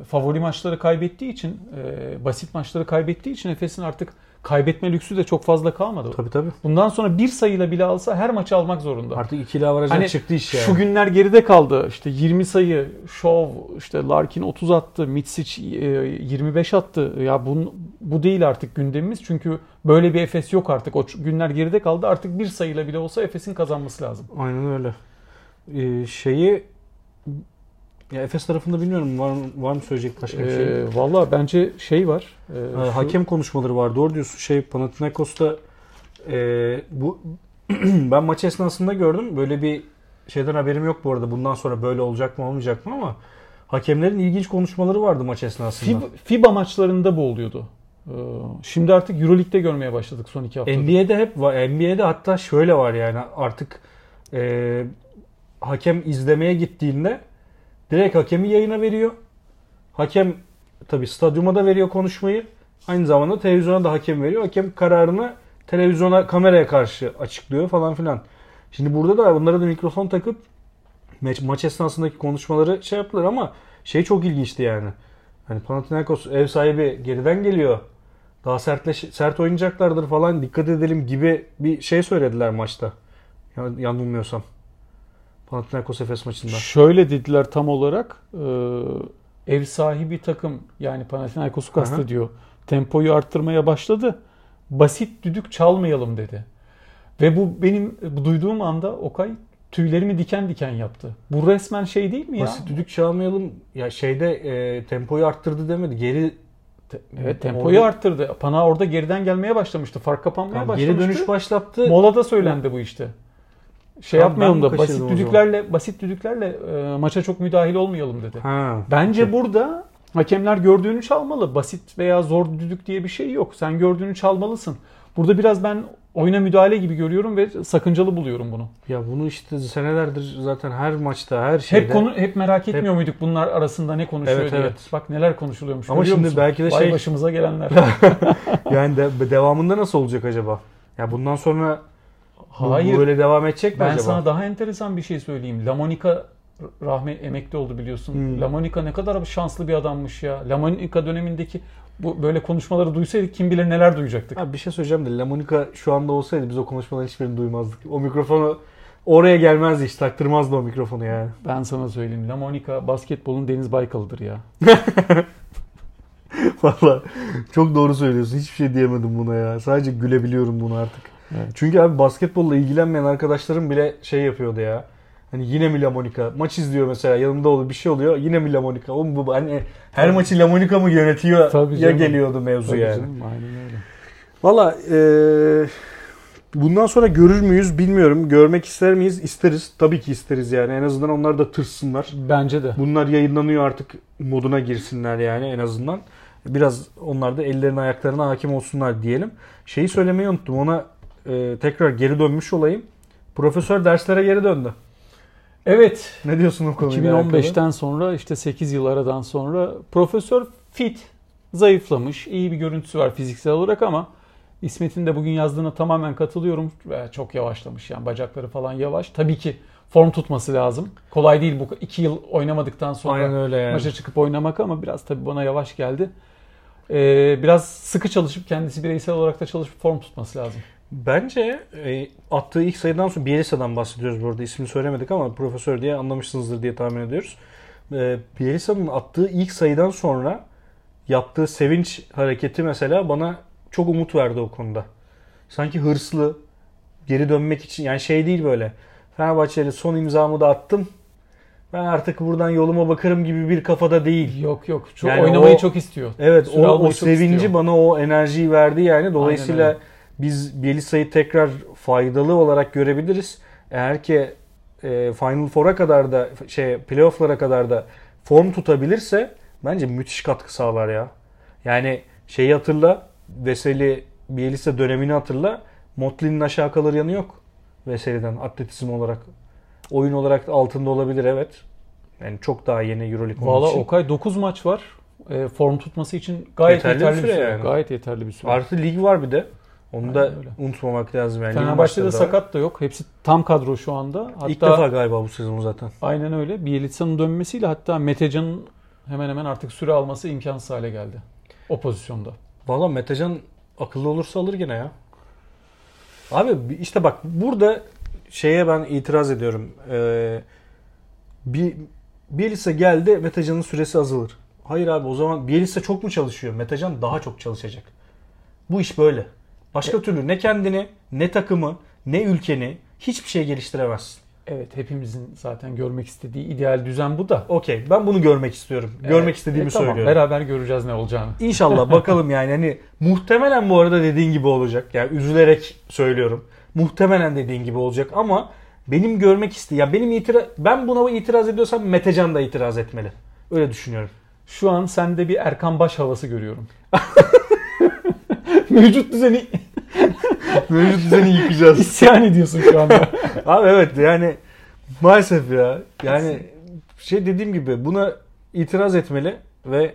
Speaker 2: favori maçları kaybettiği için, e, basit maçları kaybettiği için Efes'in artık kaybetme lüksü de çok fazla kalmadı.
Speaker 1: Tabii tabii.
Speaker 2: Bundan sonra bir sayıyla bile alsa her maçı almak zorunda.
Speaker 1: Artık ikili avarajdan
Speaker 2: Hani
Speaker 1: çıktı iş yani.
Speaker 2: Şu günler geride kaldı. İşte 20 sayı, Şov, işte Larkin 30 attı, Mitsic e, 25 attı. Ya bu, bu değil artık gündemimiz. Çünkü böyle bir Efes yok artık. O günler geride kaldı. Artık bir sayıyla bile olsa Efes'in kazanması lazım.
Speaker 1: Aynen öyle. Ee, şeyi ya Efes tarafında bilmiyorum var, mı- var mı söyleyecek başka bir şey?
Speaker 2: Ee, Valla bence şey var. Ee,
Speaker 1: Ha,
Speaker 2: şu-
Speaker 1: Hakem konuşmaları var. Doğru diyorsun. Şey Panathinaikos'ta e, bu *clears throat* ben maç esnasında gördüm. Böyle bir şeyden haberim yok bu arada. Bundan sonra böyle olacak mı olmayacak mı ama hakemlerin ilginç konuşmaları vardı maç esnasında.
Speaker 2: FIBA, FIBA maçlarında bu oluyordu. Ee, Şimdi artık Euroleague'de görmeye başladık son iki haftada.
Speaker 1: NBA'de hep var. NBA'de hatta şöyle var yani artık e, hakem izlemeye gittiğinde direkt hakemi yayına veriyor. Hakem tabi stadyuma da veriyor konuşmayı. Aynı zamanda televizyona da hakem veriyor. Hakem kararını televizyona kameraya karşı açıklıyor falan filan. Şimdi burada da bunlara da mikrofon takıp maç, maç esnasındaki konuşmaları şey yaptılar ama şey çok ilginçti yani. Hani Panathinaikos ev sahibi geriden geliyor. Daha sertleş, sert oynayacaklardır falan dikkat edelim gibi bir şey söylediler maçta. Yan- Yanılmıyorsam. Panathinaikos Efes maçında.
Speaker 2: Şöyle dediler tam olarak e, ev sahibi takım yani Panathinaikos'u kastediyor. Tempoyu arttırmaya başladı. Basit düdük çalmayalım dedi. Ve bu benim bu duyduğum anda Okay tüylerimi diken diken yaptı. Bu resmen şey değil mi ya?
Speaker 1: Basit düdük çalmayalım. Ya şeyde e, tempoyu arttırdı demedi. Geri
Speaker 2: Te- Evet tempoyu
Speaker 1: Orada-
Speaker 2: arttırdı. Pana orada geriden gelmeye başlamıştı. Fark kapanmaya
Speaker 1: Tamam,
Speaker 2: başlamıştı.
Speaker 1: geri dönüş başlattı.
Speaker 2: Molada söylendi bu işte. Şey
Speaker 1: Tamam,
Speaker 2: yapmayalım da basit düdüklerle basit düdüklerle e, maça çok müdahil olmayalım dedi.
Speaker 1: Ha.
Speaker 2: Bence burada hakemler gördüğünü çalmalı. Basit veya zor düdük diye bir şey yok. Sen gördüğünü çalmalısın. Burada biraz ben oyuna müdahale gibi görüyorum ve sakıncalı buluyorum bunu.
Speaker 1: Ya bunu işte senelerdir zaten her maçta her şeyde.
Speaker 2: Hep konu hep merak etmiyor muyduk bunlar arasında ne konuşuyor
Speaker 1: Evet,
Speaker 2: diye.
Speaker 1: evet.
Speaker 2: Bak neler konuşuluyormuş.
Speaker 1: Ama şimdi
Speaker 2: musun?
Speaker 1: belki de
Speaker 2: Vay
Speaker 1: şey-
Speaker 2: başımıza gelenler. *laughs* *laughs*
Speaker 1: yani de, devamında nasıl olacak acaba? Ya bundan sonra
Speaker 2: Hayır.
Speaker 1: bu böyle devam edecek mi
Speaker 2: Ben
Speaker 1: acaba?
Speaker 2: sana daha enteresan bir şey söyleyeyim. Lamonica rahme emekli oldu biliyorsun.
Speaker 1: Hmm.
Speaker 2: Lamonica ne kadar şanslı bir adammış ya. Lamonica dönemindeki bu böyle konuşmaları duysaydık kim bilir neler duyacaktık.
Speaker 1: Abi bir şey söyleyeceğim de Lamonica şu anda olsaydı biz o konuşmaların hiçbirini duymazdık. O mikrofonu oraya gelmezdi hiç taktırmazdı o mikrofonu yani.
Speaker 2: Ben sana söyleyeyim. Lamonica basketbolun Deniz Baykal'ıdır ya. *laughs*
Speaker 1: Valla çok doğru söylüyorsun. Hiçbir şey diyemedim buna ya. Sadece gülebiliyorum bunu artık.
Speaker 2: Evet.
Speaker 1: Çünkü abi basketbolla ilgilenmeyen arkadaşlarım bile şey yapıyordu ya. Hani yine mi Lamonica? Maç izliyor mesela yanımda oluyor bir şey oluyor. Yine mi Lamonica? Oğlum bu hani her maçı Lamonica mı yönetiyor
Speaker 2: Tabii
Speaker 1: ya
Speaker 2: canım.
Speaker 1: geliyordu mevzu
Speaker 2: Tabii
Speaker 1: yani.
Speaker 2: canım, aynen öyle.
Speaker 1: Valla eee, bundan sonra görür müyüz bilmiyorum. Görmek ister miyiz? İsteriz. Tabii ki isteriz yani. En azından onlar da tırsınlar.
Speaker 2: Bence de.
Speaker 1: Bunlar yayınlanıyor artık moduna girsinler yani en azından. Biraz onlar da ellerine ayaklarına hakim olsunlar diyelim. Şeyi söylemeyi unuttum. Ona e, tekrar geri dönmüş olayım. Profesör derslere geri döndü.
Speaker 2: Evet.
Speaker 1: Ne diyorsun o konuyla alakalı?
Speaker 2: 2015'ten sonra işte 8 yıl aradan sonra Profesör fit, zayıflamış, iyi bir görüntüsü var fiziksel olarak ama İsmet'in de bugün yazdığına tamamen katılıyorum. Ve Çok yavaşlamış yani bacakları falan yavaş. Tabii ki form tutması lazım. Kolay değil bu 2 yıl oynamadıktan sonra
Speaker 1: Aynen öyle yani.
Speaker 2: maça çıkıp oynamak ama biraz tabii bana yavaş geldi. Ee, biraz sıkı çalışıp kendisi bireysel olarak da çalışıp form tutması lazım.
Speaker 1: Bence e, attığı ilk sayıdan sonra Bielitsa'dan bahsediyoruz bu arada. İsmini söylemedik ama profesör diye anlamışsınızdır diye tahmin ediyoruz. E, Bielitsa'nın attığı ilk sayıdan sonra yaptığı sevinç hareketi mesela bana çok umut verdi o konuda. Sanki hırslı, geri dönmek için yani şey değil böyle. Fenerbahçeli son imzamı da attım. Ben artık buradan yoluma bakarım gibi bir kafada değil.
Speaker 2: Yok yok. Çok
Speaker 1: Yani
Speaker 2: oynamayı
Speaker 1: o-
Speaker 2: çok istiyor.
Speaker 1: Evet
Speaker 2: Süre
Speaker 1: o, o sevinci
Speaker 2: istiyor.
Speaker 1: bana o enerjiyi verdi yani. Dolayısıyla
Speaker 2: öyle.
Speaker 1: Biz Bielitsa'yı tekrar faydalı olarak görebiliriz. Eğer ki e, Final Four'a kadar da şey playoff'lara kadar da form tutabilirse bence müthiş katkı sağlar ya. Yani şeyi hatırla Veseli Bielitsa dönemini hatırla. Motley'nin aşağı kalır yanı yok. Veseli'den atletizm olarak. Oyun olarak da altında olabilir evet. Yani çok daha yeni Euroleague
Speaker 2: Valla. Okay 9 maç var. E, form tutması için gayet
Speaker 1: Yeterli
Speaker 2: yeterli,
Speaker 1: bir
Speaker 2: bir
Speaker 1: süre
Speaker 2: süre.
Speaker 1: yani.
Speaker 2: Gayet yeterli bir süre.
Speaker 1: Artı lig var bir de. Onu da
Speaker 2: Aynen öyle.
Speaker 1: unutmamak lazım yani.
Speaker 2: Fenerbahçe'de sakat da yok. Hepsi tam kadro şu anda. Hatta
Speaker 1: İlk defa galiba bu sezon zaten.
Speaker 2: aynen öyle. Bielitsa'nın dönmesiyle hatta Metecan'ın hemen hemen artık süre alması imkansız hale geldi. O pozisyonda.
Speaker 1: Valla Metecan akıllı olursa alır gene ya. Abi işte bak burada şeye ben itiraz ediyorum. Ee, bir Bielitsa geldi Metecan'ın süresi azalır. Hayır abi o zaman Bielitsa çok mu çalışıyor? Metecan daha çok çalışacak. Bu iş böyle. Başka türlü ne kendini, ne takımı, ne ülkeni hiçbir şey geliştiremezsin.
Speaker 2: Evet hepimizin zaten görmek istediği ideal düzen bu da.
Speaker 1: Okey ben bunu görmek istiyorum. Görmek
Speaker 2: Evet,
Speaker 1: istediğimi
Speaker 2: e, tamam,
Speaker 1: söylüyorum.
Speaker 2: Beraber göreceğiz ne olacağını.
Speaker 1: İnşallah *laughs* bakalım yani hani muhtemelen bu arada dediğin gibi olacak. Yani üzülerek söylüyorum. Muhtemelen dediğin gibi olacak ama benim görmek iste ya benim itiraz ben buna itiraz ediyorsam Metecan da itiraz etmeli. Öyle düşünüyorum.
Speaker 2: Şu an sende bir Erkan Baş havası görüyorum. *laughs* Mevcut düzeni *laughs*
Speaker 1: Mevcut düzeni yıkacağız.
Speaker 2: isyan ediyorsun şu anda. *laughs*
Speaker 1: Abi evet yani maalesef ya. Yani şey dediğim gibi buna itiraz etmeli ve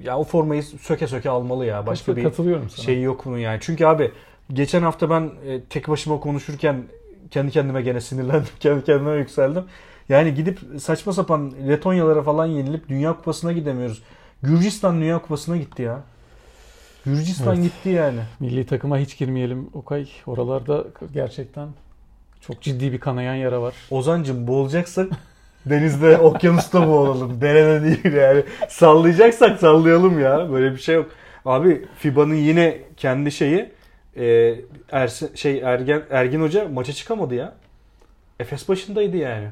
Speaker 1: ya o formayı söke söke almalı ya. Başka bir
Speaker 2: Katılıyorum sana.
Speaker 1: şey yok bunun yani. Çünkü abi geçen hafta ben e, tek başıma konuşurken kendi kendime gene sinirlendim. *laughs* Kendi kendime yükseldim. Yani gidip saçma sapan Letonyalara falan yenilip Dünya Kupası'na gidemiyoruz. Gürcistan Dünya Kupası'na gitti ya. Gürcistan
Speaker 2: Evet.
Speaker 1: gitti yani.
Speaker 2: Milli takıma hiç girmeyelim Okay. Oralarda gerçekten çok ciddi bir kanayan yara var.
Speaker 1: Ozancım boğulacaksak *laughs* denizde, okyanusta boğulalım. Derede değil yani. Sallayacaksak sallayalım ya. Böyle bir şey yok. Abi FIBA'nın yine kendi şeyi e, Ersin, şey Ergen Ergin Hoca maça çıkamadı ya. Efes başındaydı yani.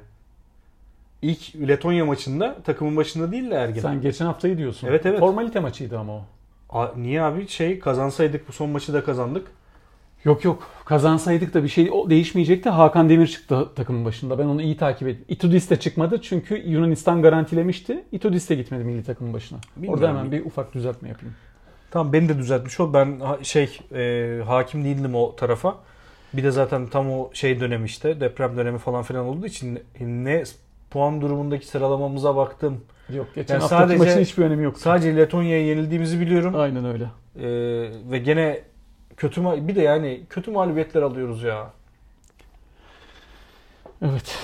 Speaker 1: İlk Letonya maçında takımın başında değil de Ergin.
Speaker 2: Sen geçen haftayı diyorsun.
Speaker 1: Evet, evet.
Speaker 2: Formalite maçıydı ama o.
Speaker 1: A- niye abi şey kazansaydık bu son maçı da kazandık.
Speaker 2: Yok yok. Kazansaydık da bir şey o değişmeyecekti. Hakan Demir çıktı takımın başında. Ben onu iyi takip ettim. Itudis de çıkmadı çünkü Yunanistan garantilemişti. Itudis de gitmedi milli takımın başına.
Speaker 1: Bilmiyorum.
Speaker 2: Orada hemen bir ufak düzeltme yapayım.
Speaker 1: Tamam beni de düzeltmiş ol. Ben şey e, hakim değildim o tarafa. Bir de zaten tam o şey dönemi işte deprem dönemi falan filan olduğu için ne puan durumundaki sıralamamıza baktım.
Speaker 2: Yok geçen
Speaker 1: Yani
Speaker 2: haftaki
Speaker 1: sadece-
Speaker 2: maçın hiçbir önemi yok.
Speaker 1: Sadece Letonya'ya yenildiğimizi biliyorum.
Speaker 2: Aynen öyle.
Speaker 1: E, ve gene kötü ma- bir de yani kötü mağlubiyetler alıyoruz ya.
Speaker 2: Evet.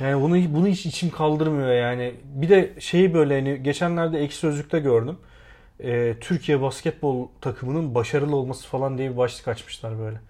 Speaker 1: Yani bunu bunu hiç içim kaldırmıyor yani. Bir de şeyi böyle hani geçenlerde Ekşi Sözlük'te gördüm. Ee, Türkiye basketbol takımının başarılı olması falan diye bir başlık açmışlar böyle.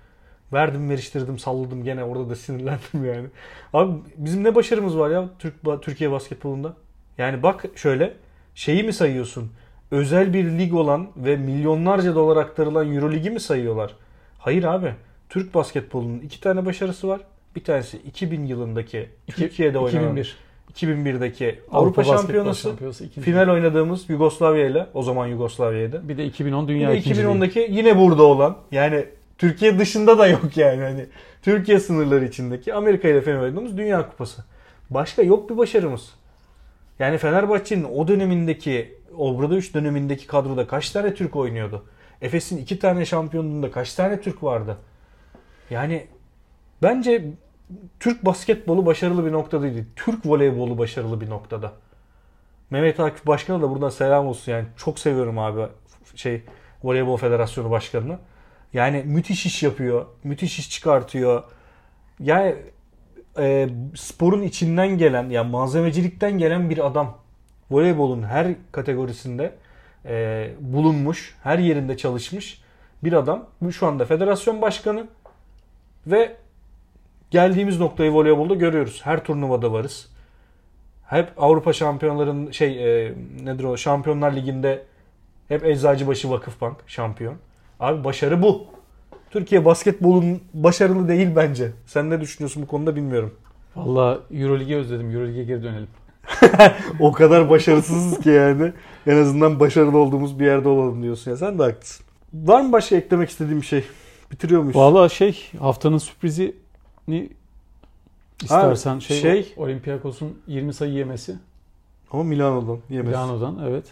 Speaker 1: Verdim veriştirdim salladım gene orada da sinirlendim yani. Abi bizim ne başarımız var ya Türk Türkiye basketbolunda? Yani bak şöyle şeyi mi sayıyorsun? Özel bir lig olan ve milyonlarca dolar aktarılan Euroligi mi sayıyorlar? Hayır abi. Türk basketbolunun iki tane başarısı var. Bir tanesi 2000 yılındaki Türkiye'de oynanan
Speaker 2: 2001.
Speaker 1: 2001'deki Avrupa,
Speaker 2: Basketbol
Speaker 1: Şampiyonası,
Speaker 2: Şampiyonası ikinci.
Speaker 1: final oynadığımız Yugoslavya ile o zaman Yugoslavya'ydı.
Speaker 2: Bir de 2010
Speaker 1: Bir
Speaker 2: Dünya
Speaker 1: de
Speaker 2: ikinciliği.
Speaker 1: 2010'daki yine burada olan yani Türkiye dışında da yok *laughs* yani hani Türkiye sınırları içindeki Amerika ile final oynadığımız Dünya Kupası. Başka yok bir başarımız. Yani Fenerbahçe'nin o dönemindeki Obrada 3 dönemindeki kadroda kaç tane Türk oynuyordu? Efes'in iki tane şampiyonluğunda kaç tane Türk vardı? Yani bence Türk basketbolu başarılı bir noktadaydı. Türk voleybolu başarılı bir noktada. Mehmet Akif Başkan'a da buradan selam olsun yani. Çok seviyorum abi şey Voleybol Federasyonu Başkanı'nı. Yani müthiş iş yapıyor. Müthiş iş çıkartıyor. Yani e, sporun içinden gelen yani malzemecilikten gelen bir adam. Voleybolun her kategorisinde e, bulunmuş, her yerinde çalışmış bir adam. Bu şu anda federasyon başkanı ve geldiğimiz noktayı voleybolda görüyoruz. Her turnuvada varız. Hep Avrupa şampiyonların şey e, nedir o Şampiyonlar Ligi'nde hep Eczacıbaşı Vakıfbank şampiyon. Abi başarı bu. Türkiye basketbolun başarılı değil bence. Sen ne düşünüyorsun bu konuda bilmiyorum.
Speaker 2: Valla Euroleague'i özledim. Euroleague'e geri dönelim. *laughs*
Speaker 1: O kadar başarısızız ki yani. En azından başarılı olduğumuz bir yerde olalım diyorsun ya. Sen de haklısın. Var mı başka eklemek istediğim bir şey? Bitiriyor muyuz?
Speaker 2: Valla şey haftanın sürprizini istersen şey,
Speaker 1: şey-
Speaker 2: Olympiakos'un 20 sayı yemesi.
Speaker 1: Ama Milano'dan yemez.
Speaker 2: Milano'dan evet.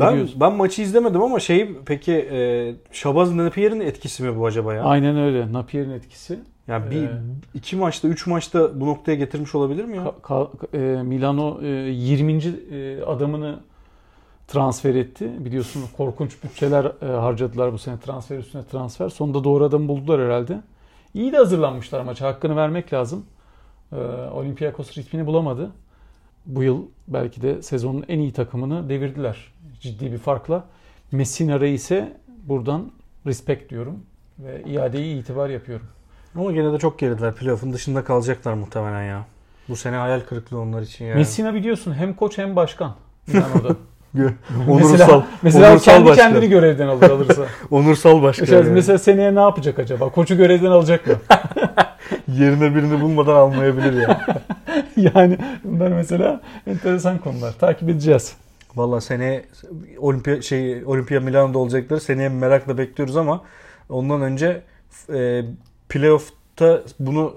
Speaker 1: Ben,
Speaker 2: diyorsun?
Speaker 1: ben maçı izlemedim ama şey peki e, Şabaz Napier'in etkisi mi bu acaba ya?
Speaker 2: Aynen öyle. Napier'in etkisi.
Speaker 1: Yani bir
Speaker 2: Ee,
Speaker 1: iki maçta, üç maçta bu noktaya getirmiş olabilir mi ya?
Speaker 2: Ka- ka- e, Milano e, 20. e, adamını transfer etti. Biliyorsun korkunç bütçeler e, harcadılar bu sene transfer üstüne transfer. Sonunda doğru adamı buldular herhalde. İyi de hazırlanmışlar maça. Hakkını vermek lazım. E, Olympiakos ritmini bulamadı. Bu yıl belki de sezonun en iyi takımını devirdiler. Ciddi bir farkla. Messina Reis'e buradan respect diyorum. Ve iadeyi itibar yapıyorum.
Speaker 1: Ama gene de çok geridiler. Playoff'un dışında kalacaklar muhtemelen ya. Bu sene hayal kırıklığı onlar için yani.
Speaker 2: Messina biliyorsun hem koç hem başkan. Milano'da. *laughs*
Speaker 1: Onursal,
Speaker 2: mesela mesela
Speaker 1: onursal
Speaker 2: kendi
Speaker 1: başkan.
Speaker 2: kendini görevden alır alırsa. *laughs*
Speaker 1: Onursal başkan.
Speaker 2: mesela,
Speaker 1: yani.
Speaker 2: mesela seneye ne yapacak acaba? Koçu görevden alacak mı? *laughs*
Speaker 1: Yerine birini bulmadan almayabilir ya.
Speaker 2: yani bunlar mesela enteresan konular. Takip edeceğiz.
Speaker 1: Valla seneye Olimpiya şey Olimpiya Milano'da olacakları seneye merakla bekliyoruz ama ondan önce e, playoff'ta bunu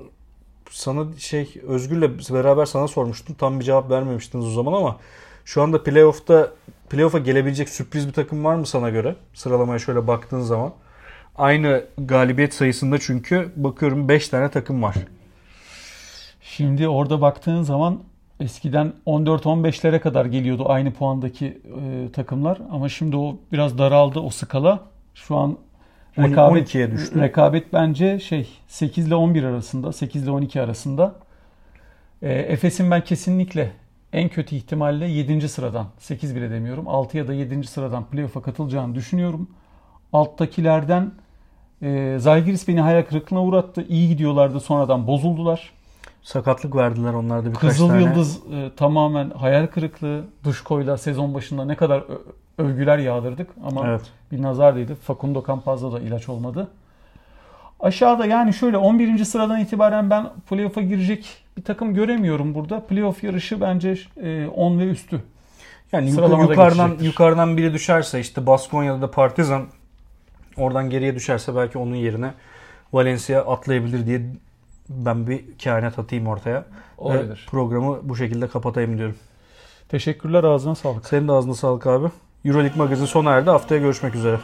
Speaker 1: sana şey Özgür'le beraber sana sormuştum. Tam bir cevap vermemiştiniz o zaman ama şu anda playoff'ta playoff'a gelebilecek sürpriz bir takım var mı sana göre? Sıralamaya şöyle baktığın zaman. Aynı galibiyet sayısında çünkü bakıyorum 5 tane takım var.
Speaker 2: Şimdi orada baktığın zaman eskiden 14-15'lere kadar geliyordu aynı puandaki e, takımlar. Ama şimdi o biraz daraldı o skala. Şu an rekabet
Speaker 1: 12'ye düştü.
Speaker 2: rekabet bence şey 8 ile 11 arasında, 8 ile 12 arasında. E, Efes'in ben kesinlikle en kötü ihtimalle 7. sıradan, 8 bile demiyorum, 6 ya da 7. sıradan playoff'a katılacağını düşünüyorum. Alttakilerden e, Zalgiris beni hayal kırıklığına uğrattı. İyi gidiyorlardı sonradan bozuldular.
Speaker 1: Sakatlık verdiler onlar da birkaç
Speaker 2: Kızıl
Speaker 1: tane.
Speaker 2: Yıldız e, tamamen hayal kırıklığı. Duşko'yla sezon başında ne kadar övgüler yağdırdık ama
Speaker 1: Evet.
Speaker 2: bir nazar değdi. Facundo Campaz'da da ilaç olmadı. Aşağıda yani şöyle 11. sıradan itibaren ben playoff'a girecek bir takım göremiyorum burada. Playoff yarışı bence e, 10 ve üstü.
Speaker 1: Yani
Speaker 2: Sıralamada
Speaker 1: yukarıdan yukarıdan biri düşerse işte Baskonya'da da Partizan oradan geriye düşerse belki onun yerine Valencia atlayabilir diye ben bir kehanet atayım ortaya. Ve
Speaker 2: Olabilir.
Speaker 1: programı bu şekilde kapatayım diyorum.
Speaker 2: Teşekkürler ağzına sağlık.
Speaker 1: Senin de ağzına sağlık abi. Euroleague Magazin sona erdi. Haftaya görüşmek üzere.